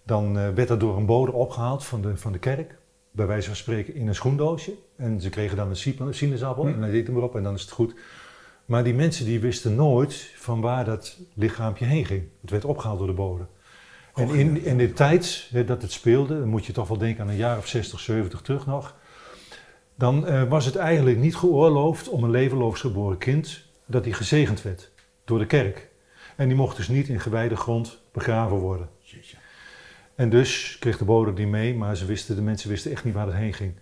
dan eh, werd dat door een bode opgehaald van de, van de kerk bij wijze van spreken in een schoendoosje. En ze kregen dan een sinaasappel Hm. en hij deed hem erop en dan is het goed. Maar die mensen die wisten nooit van waar dat lichaampje heen ging. Het werd opgehaald door de bode. En Och, in, in de tijd dat het speelde, dan moet je toch wel denken aan een jaar of 60, 70 terug nog. Dan eh, was het eigenlijk niet geoorloofd om een levenloos geboren kind, dat die gezegend werd door de kerk. En die mocht dus niet in gewijde grond begraven worden. En dus kreeg de bode die mee, maar ze wisten, de mensen wisten echt niet waar het heen ging.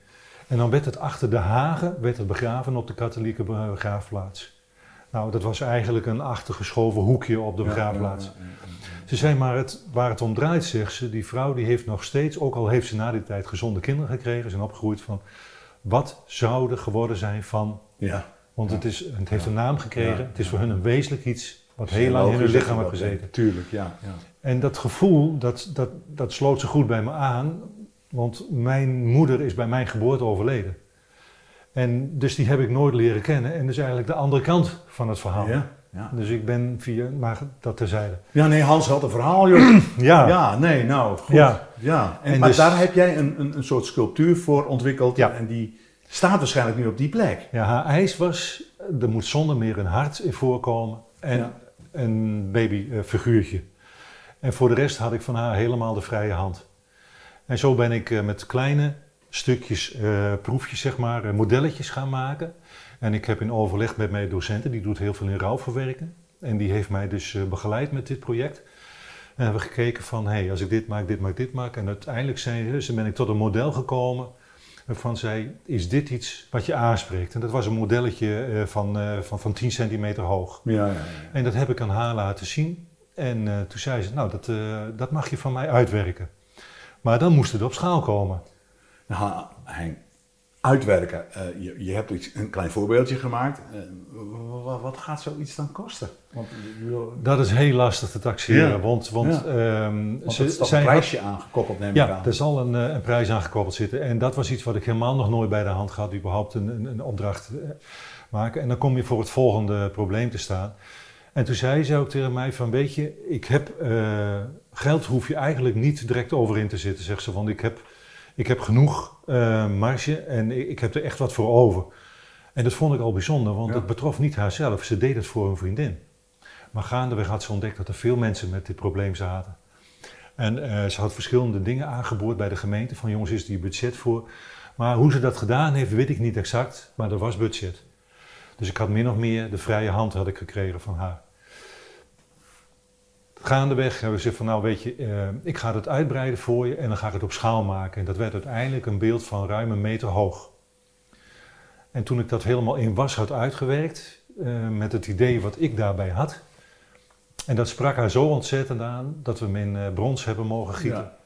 En dan werd het achter de hagen werd het begraven op de katholieke be- begraafplaats. Nou, dat was eigenlijk een achtergeschoven hoekje op de begraafplaats. ja, ja, ja. Ze zei maar, het, waar het om draait, zegt ze, die vrouw die heeft nog steeds, ook al heeft ze na die tijd gezonde kinderen gekregen, zijn opgegroeid van, wat zou er geworden zijn van, Ja. Want het, is, het heeft een naam gekregen, het is voor hun een wezenlijk iets wat heel lang in hun lichaam heeft gezeten. Tuurlijk, ja. ja. En dat gevoel, dat, dat, dat sloot ze goed bij me aan, want mijn moeder is bij mijn geboorte overleden. En dus die heb ik nooit leren kennen en dat is eigenlijk de andere kant van het verhaal. Ja, ja. Dus ik ben via, maar dat terzijde. ja, nee, Hans had een verhaal, joh. Ja, Ja, nee, nou, goed. Ja. Ja. En, En maar dus- daar heb jij een, een, een soort sculptuur voor ontwikkeld. Ja. En die staat waarschijnlijk nu op die plek. ja, haar eis was, er moet zonder meer een hart in voorkomen en Ja. een babyfiguurtje. en voor de rest had ik van haar helemaal de vrije hand. En zo ben ik eh, met kleine stukjes, eh, proefjes zeg maar, eh, modelletjes gaan maken. En ik heb in overleg met mijn docenten, die doet heel veel in rouwverwerken. En die heeft mij dus eh, begeleid met dit project. En hebben we gekeken van, hé, hey, als ik dit maak, dit maak, dit maak. En uiteindelijk zijn, ben ik tot een model gekomen waarvan zei, is dit iets wat je aanspreekt? En dat was een modelletje eh, van, eh, van, van 10 centimeter hoog. Ja, ja, ja. En dat heb ik aan haar laten zien. En eh, toen zei ze, nou, dat, dat mag je van mij uitwerken. Maar dan moest het op schaal komen. Nou, Henk, uitwerken. Eh, je, je hebt iets, een klein voorbeeldje gemaakt. Eh, wa- wat gaat zoiets dan kosten? Want, Dat is heel lastig te taxeren, Ja. want, want, Ja. ehm, want ze- er is een prijsje aangekoppeld, neem ik Ja, aan. er zal een, eh, een prijs aangekoppeld zitten. En dat was iets wat ik helemaal nog nooit bij de hand had, überhaupt een, een, een opdracht maken. En dan kom je voor het volgende probleem te staan. En toen zei ze ook tegen mij van, weet je, ik heb, geld hoef je eigenlijk niet direct over in te zitten, zegt ze. Want ik heb, ik heb genoeg eh, marge en ik, ik heb er echt wat voor over. En dat vond ik al bijzonder, want Ja. het betrof niet haarzelf. Ze deed het voor een vriendin. Maar gaandeweg had ze ontdekt dat er veel mensen met dit probleem zaten. En eh, ze had verschillende dingen aangeboord bij de gemeente. Van jongens, is hier budget voor? Maar hoe ze dat gedaan heeft, weet ik niet exact. Maar er was budget. Dus ik had min of meer de vrije hand had ik gekregen van haar. Gaandeweg hebben we gezegd van nou weet je, eh, ik ga het uitbreiden voor je en dan ga ik het op schaal maken. En dat werd uiteindelijk een beeld van ruim een meter hoog. En toen ik dat helemaal in was had uitgewerkt, eh, met het idee wat ik daarbij had, En dat sprak haar zo ontzettend aan dat we hem in eh, brons hebben mogen gieten. Ja.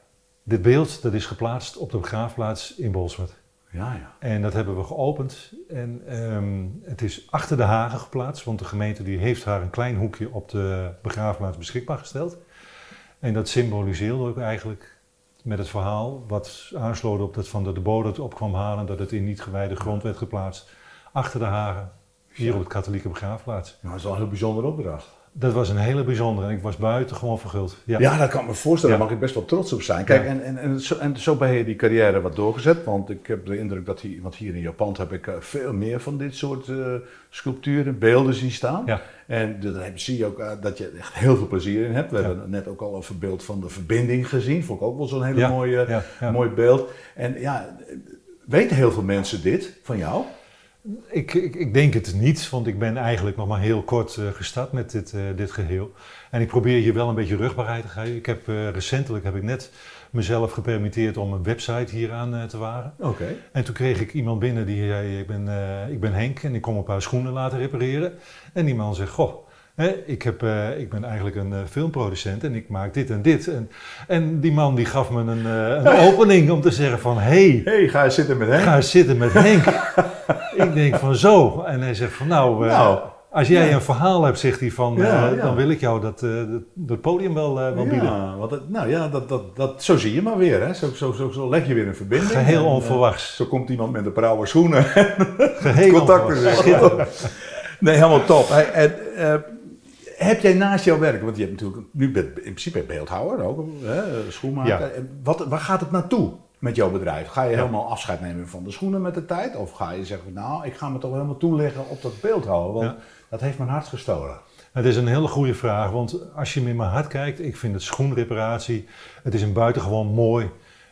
Dit beeld dat is geplaatst op de begraafplaats in Bolsward. Ja, ja. En dat hebben we geopend. En ehm, het is achter de hagen geplaatst, want de gemeente die heeft haar een klein hoekje op de begraafplaats beschikbaar gesteld. En dat symboliseerde ook eigenlijk met het verhaal wat aansloot op dat van de, de bode het op kwam halen, dat het in niet gewijde grond werd geplaatst. Achter de hagen, hier op het katholieke begraafplaats. Nou, dat is wel een heel bijzondere opdracht. Dat was een hele bijzondere en ik was buiten gewoon verguld. Ja. Ja, dat kan ik me voorstellen. Daar mag ik best wel trots op zijn. Kijk, en, en, en, zo, en zo ben je die carrière wat doorgezet. Want ik heb de indruk dat hier, want hier in jouw pand heb ik eh, veel meer van dit soort eh, sculpturen, beelden zien staan. Ja. En daar zie je ook eh, dat je echt heel veel plezier in hebt. We Ja. hebben net ook al het beeld van de verbinding gezien. Vond ik ook wel zo'n hele mooie, mooi beeld. En ja, weten heel veel mensen dit van jou? Ik, ik, ik denk het niet, want ik ben eigenlijk nog maar heel kort eh, gestart met dit, eh, dit geheel. En ik probeer je wel een beetje rugbaarheid te geven. Ik heb eh, recentelijk heb ik net mezelf gepermitteerd om een website hieraan te wagen. Oké. En toen kreeg ik iemand binnen die zei, ik ben, ik ben Henk en ik kom een paar schoenen laten repareren. En die man zegt, goh, ik, heb, eh, ik ben eigenlijk een eh, filmproducent en ik maak dit en dit. En, en die man die gaf me een, eh, een opening om te zeggen van, hey, hey, ga je zitten met hem? ga eens zitten met Henk. ik denk van zo. En hij zegt van nou, Nou, als jij ja. een verhaal hebt, zegt hij van, Ja, ja. dan wil ik jou dat, dat, dat podium wel, wel bieden. Want nou ja, dat, dat, dat, zo zie je maar weer. Hè? Zo, zo, zo, zo leg je weer een verbinding. Geheel En, eh, onverwachts. Zo komt iemand met een paar schoenen. Geheel contact onverwachts. Nee, helemaal top. Hey, en, heb jij naast jouw werk, want je hebt natuurlijk, nu bent in principe beeldhouwer ook, hè, schoenmaker. Ja. Wat, waar gaat het naartoe met jouw bedrijf? Ga je Ja. helemaal afscheid nemen van de schoenen met de tijd? Of ga je zeggen, nou, ik ga me toch helemaal toeleggen op dat beeldhouden, want Ja. dat heeft mijn hart gestolen. Het is een hele goede vraag, want als je me in mijn hart kijkt, ik vind het schoenreparatie, het is een buitengewoon mooi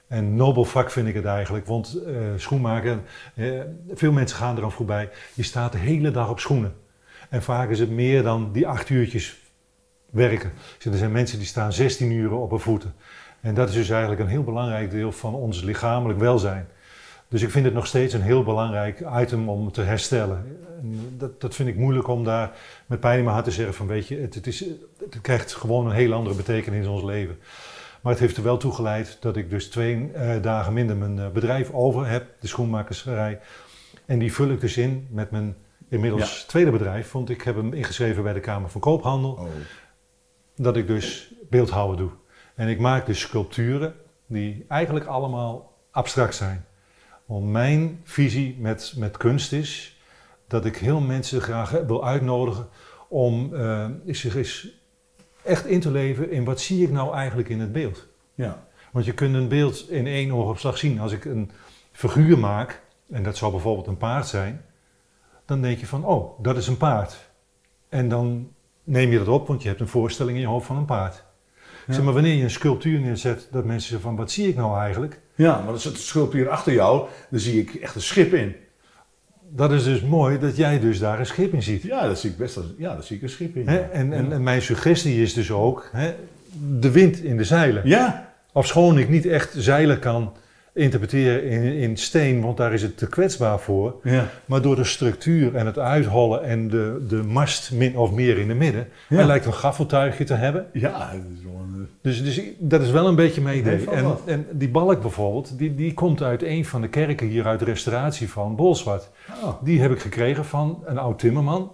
en nobel vak vind ik het eigenlijk. Want eh, schoenmaken, eh, veel mensen gaan eraan voorbij, je staat de hele dag op schoenen. En vaak is het meer dan die acht uurtjes werken. Dus er zijn mensen die staan 16 uur op hun voeten. En dat is dus eigenlijk een heel belangrijk deel van ons lichamelijk welzijn. Dus ik vind het nog steeds een heel belangrijk item om te herstellen. En dat, dat vind ik moeilijk om daar met pijn in mijn hart te zeggen van weet je, het, is, het krijgt gewoon een heel andere betekenis in ons leven. Maar het heeft er wel toe geleid dat ik dus twee eh, dagen minder mijn eh, bedrijf over heb, de schoenmakerserij. En die vul ik dus in met mijn inmiddels tweede bedrijf, want ik heb hem ingeschreven bij de Kamer van Koophandel Oh. dat ik dus beeldhouwen doe. En ik maak dus sculpturen die eigenlijk allemaal abstract zijn. Want mijn visie met, met kunst is dat ik heel mensen graag wil uitnodigen om eh, zich eens echt in te leven in wat zie ik nou eigenlijk in het beeld. Ja. Want je kunt een beeld in één oogopslag zien. Als ik een figuur maak, en dat zou bijvoorbeeld een paard zijn, dan denk je van, oh, dat is een paard. En dan neem je dat op, want je hebt een voorstelling in je hoofd van een paard. Ja. Zeg maar, wanneer je een sculptuur neerzet, dat mensen zeggen van, wat zie ik nou eigenlijk? Ja, maar dat is het sculptuur achter jou, daar zie ik echt een schip in. Dat is dus mooi dat jij dus daar een schip in ziet. Ja, dat zie ik best wel, ja, daar zie ik een schip in. Ja. En, en mijn suggestie is dus ook, hè, de wind in de zeilen. ja, Ofschoon ik niet echt zeilen kan interpreteren in, in steen, want daar is het te kwetsbaar voor. ja. Maar door de structuur en het uithollen en de, de mast min of meer in de midden, Ja. hij lijkt een gaffeltuigje te hebben. Ja, dat is wel een, Dus, dus dat is wel een beetje mijn idee. En, en die balk bijvoorbeeld, die, die komt uit een van de kerken hier uit de restauratie van Bolsward. oh, Die heb ik gekregen van een oud timmerman.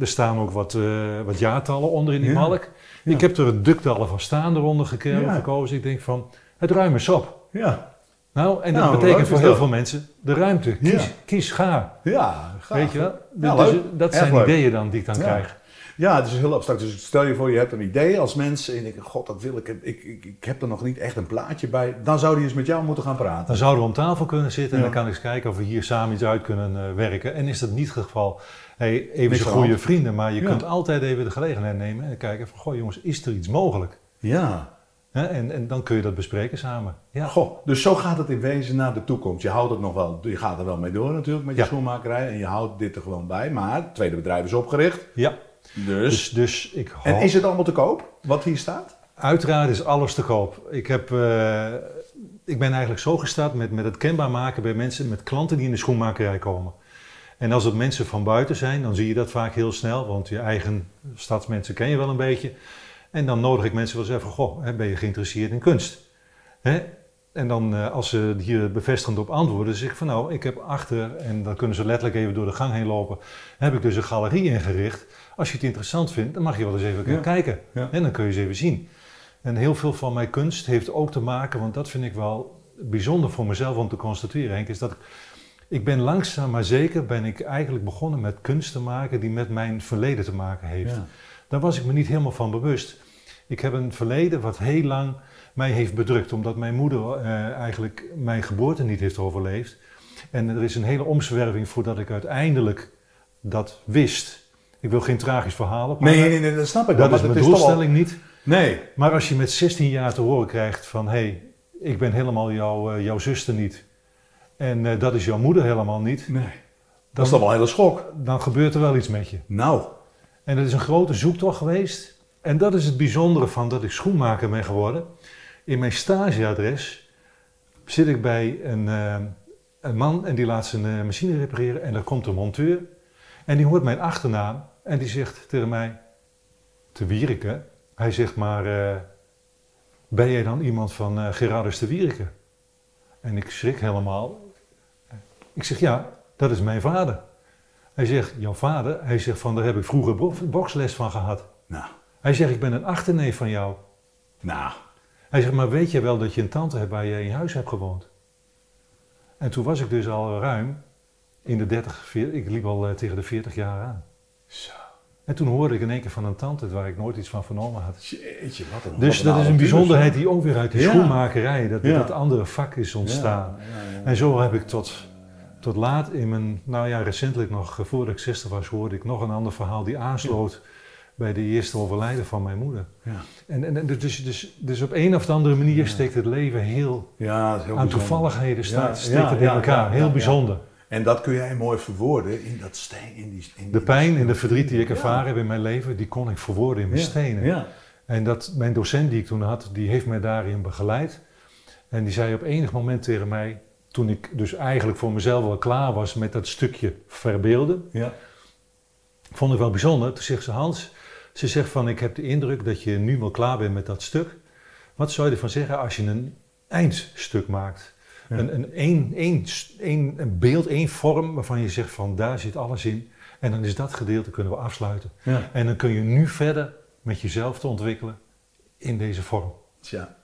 Er staan ook wat, eh, wat jaartallen onder in die Ja. balk. Ik heb er een duktallen van staan eronder gekozen. Ik denk van, het ruim eens op. ja, Nou, en dat Nou, betekent voor heel dat. veel mensen de ruimte. Kies, Ja. kies ga. ja, gaaf. Weet je wel? Ja, Dus dat zijn ideeën dan die ik dan Ja. krijg. Ja, het is heel abstract. Dus stel je voor, je hebt een idee als mens en je denkt, god, dat wil ik. Ik, ik, ik heb er nog niet echt een plaatje bij. Dan zou die eens met jou moeten gaan praten. Dan zouden we om tafel kunnen zitten en dan kan ik eens kijken of we hier samen iets uit kunnen eh, werken. En is dat niet het geval, hey, even zo goede vrienden, maar je kunt altijd even de gelegenheid nemen en kijken van, goh jongens, is er iets mogelijk? Ja. Hè, En, en dan kun je dat bespreken samen. Ja. Goh, dus zo gaat het in wezen naar de toekomst. Je houdt het nog wel, je gaat er wel mee door natuurlijk met je Ja. schoenmakerij en je houdt dit er gewoon bij. Maar het tweede bedrijf is opgericht. ja. Dus. Dus, dus ik hoop... en is het allemaal te koop, wat hier staat? Uiteraard is alles te koop. Ik, heb, eh, ik ben eigenlijk zo gestart met, met het kenbaar maken bij mensen, met klanten die in de schoenmakerij komen. En als het mensen van buiten zijn, dan zie je dat vaak heel snel, want je eigen stadsmensen ken je wel een beetje. En dan nodig ik mensen wel eens even, goh, ben je geïnteresseerd in kunst? Hè? En dan eh, als ze hier bevestigend op antwoorden, zeg ik van nou, ik heb achter, en dan kunnen ze letterlijk even door de gang heen lopen, heb ik dus een galerie ingericht. Als je het interessant vindt, dan mag je wel eens even Ja. kijken. Ja. En dan kun je ze even zien. En heel veel van mijn kunst heeft ook te maken, want dat vind ik wel bijzonder voor mezelf om te constateren, Henk, is dat ik, ik ben langzaam maar zeker ben ik eigenlijk begonnen met kunst te maken die met mijn verleden te maken heeft. Ja. Daar was ik me niet helemaal van bewust. Ik heb een verleden wat heel lang mij heeft bedrukt, omdat mijn moeder eh, eigenlijk mijn geboorte niet heeft overleefd. En er is een hele omzwerving voordat ik uiteindelijk dat wist. Ik wil geen tragisch verhaal op. Nee, nee, nee, dat snap ik wel. dat is mijn doelstelling niet. Nee. Maar als je met 16 jaar te horen krijgt van hé, hey, ik ben helemaal jouw, eh, jouw zuster niet. En eh, dat is jouw moeder helemaal niet. nee. Dat is toch wel een hele schok. Dan gebeurt er wel iets met je. Nou. En dat is een grote zoektocht geweest. En dat is het bijzondere van dat ik schoenmaker ben geworden. In mijn stageadres zit ik bij een, eh, man en die laat zijn eh, machine repareren. En daar komt een monteur. En die hoort mijn achternaam en die zegt tegen mij, te Wierike. Hij zegt maar, eh, ben jij dan iemand van Gerardus de Wierike? En ik schrik helemaal. Ik zeg, ja, dat is mijn vader. Hij zegt, jouw vader? Hij zegt, van daar heb ik vroeger bo- boksles van gehad. Nou. Hij zegt, ik ben een achterneef van jou. Nou. Hij zegt, maar weet je wel dat je een tante hebt waar je in huis hebt gewoond? En toen was ik dus al ruim in de 30, 40, ik liep al eh, tegen de 40 jaar aan. Zo. En toen hoorde ik in één keer van een tante waar ik nooit iets van vernomen had. Jeetje, wat een Dus dat is een bijzonderheid die ook weer uit Ja. schoenmakerij, dat Ja. dat andere vak is ontstaan. Ja. En zo heb ik tot, tot laat in mijn, nou ja, recentelijk nog, eh, voordat ik 60 was, hoorde ik nog een ander verhaal die aansloot bij de eerste overlijden van mijn moeder. Ja. En, en, en dus, dus, dus op een of andere manier steekt het leven heel Ja, heel aan toevalligheden staat, steekt het in elkaar. heel bijzonder. En dat kun jij mooi verwoorden in dat steen. In die, in De pijn en de verdriet die ik ervaren heb in mijn leven, die kon ik verwoorden in mijn Ja, stenen. Ja. En dat, mijn docent die ik toen had, die heeft mij daarin begeleid. En die zei op enig moment tegen mij, toen ik dus eigenlijk voor mezelf wel klaar was met dat stukje verbeelden, Ja. vond ik wel bijzonder. Toen zegt ze, Hans, ze zegt van, ik heb de indruk dat je nu wel klaar bent met dat stuk. Wat zou je ervan zeggen als je een eindstuk maakt? Ja. Een, een, een beeld, één vorm waarvan je zegt van, daar zit alles in. En dan is dat gedeelte kunnen we afsluiten. ja. En dan kun je nu verder met jezelf te ontwikkelen in deze vorm. Tja.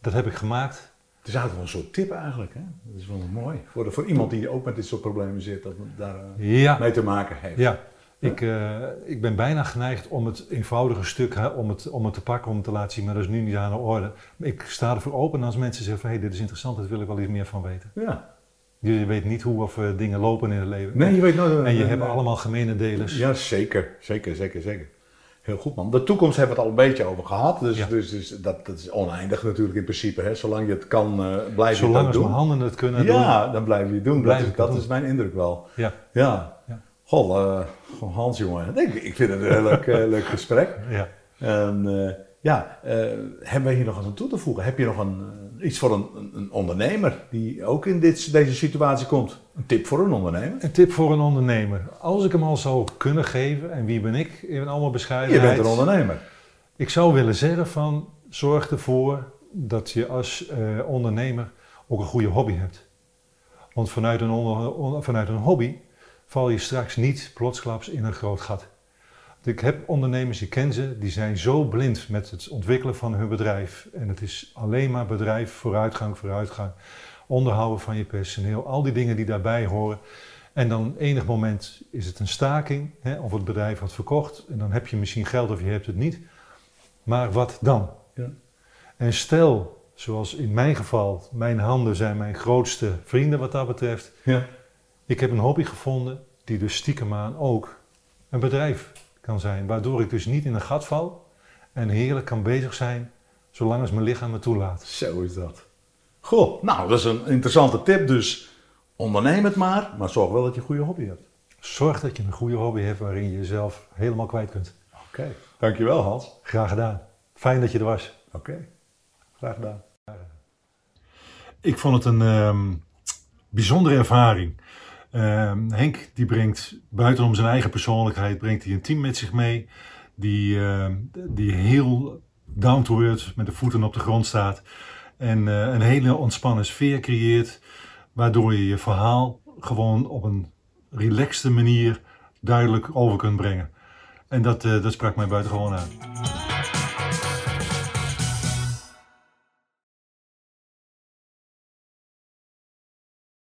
Dat heb ik gemaakt. Het is eigenlijk wel een soort tip eigenlijk. Hè? Dat is wel mooi. Voor, de- voor iemand die ook met dit soort problemen zit, dat daar eh, Ja, mee te maken heeft. ja. Ik, eh, ik ben bijna geneigd om het eenvoudige stuk, hè, om, het, om het te pakken, om het te laten zien, maar dat is nu niet aan de orde. Ik sta ervoor open als mensen zeggen van, hé, dit is interessant, daar wil ik wel iets meer van weten. Ja. Je weet niet hoe of eh, dingen lopen in het leven. Nee, je weet nooit. En je eh, hebt allemaal gemene delers. Ja, zeker. Zeker, zeker, zeker. Heel goed man. De toekomst hebben we het al een beetje over gehad. Dus, Ja. dus, dus dat, dat is oneindig natuurlijk in principe. Hè? Zolang je het kan, blijf je het Zolang doen. mijn handen het kunnen doen. ja, dan blijf je het doen. Blijf dat is, dat is mijn indruk wel. Ja. Ja. Goh, goh, Hans jongen. Ik, ik vind het een heel leuk, eh, leuk gesprek. Ja. En eh, ja, hebben we hier nog wat aan toe te voegen? Heb je nog een, iets voor een, een, ondernemer die ook in dit, deze situatie komt? Een tip voor een ondernemer? Een tip voor een ondernemer. Als ik hem al zou kunnen geven, en wie ben ik in allemaal Je bescheidenheid. bent een ondernemer. Ik zou willen zeggen van zorg ervoor dat je als ondernemer ook een goede hobby hebt. Want vanuit een, onder- vanuit een hobby val je straks niet plotsklaps in een groot gat. Ik heb ondernemers, ik ken ze, die zijn zo blind met het ontwikkelen van hun bedrijf. En het is alleen maar bedrijf, vooruitgang, vooruitgang. Onderhouden van je personeel, al die dingen die daarbij horen. En dan enig moment is het een staking, hè, of het bedrijf wordt verkocht. En dan heb je misschien geld of je hebt het niet. Maar wat dan? Ja. En stel, zoals in mijn geval, mijn handen zijn mijn grootste vrienden wat dat betreft. Ja. Ik heb een hobby gevonden die dus stiekem aan ook een bedrijf kan zijn. Waardoor ik dus niet in een gat val en heerlijk kan bezig zijn zolang als mijn lichaam me toelaat. Zo is dat. Goh, nou, dat is een interessante tip. Dus onderneem het maar, maar zorg wel dat je een goede hobby hebt. Zorg dat je een goede hobby hebt waarin je jezelf helemaal kwijt kunt. Oké. Dankjewel, Hans. Graag gedaan. Fijn dat je er was. Oké. Graag gedaan. Ik vond het een ehm, bijzondere ervaring. Ehm, Henk die brengt buitenom zijn eigen persoonlijkheid, brengt hij een team met zich mee. die, eh, die heel down to earth met de voeten op de grond staat. En eh, een hele ontspannen sfeer creëert, waardoor je je verhaal gewoon op een relaxte manier duidelijk over kunt brengen. En dat, eh, dat sprak mij buitengewoon aan.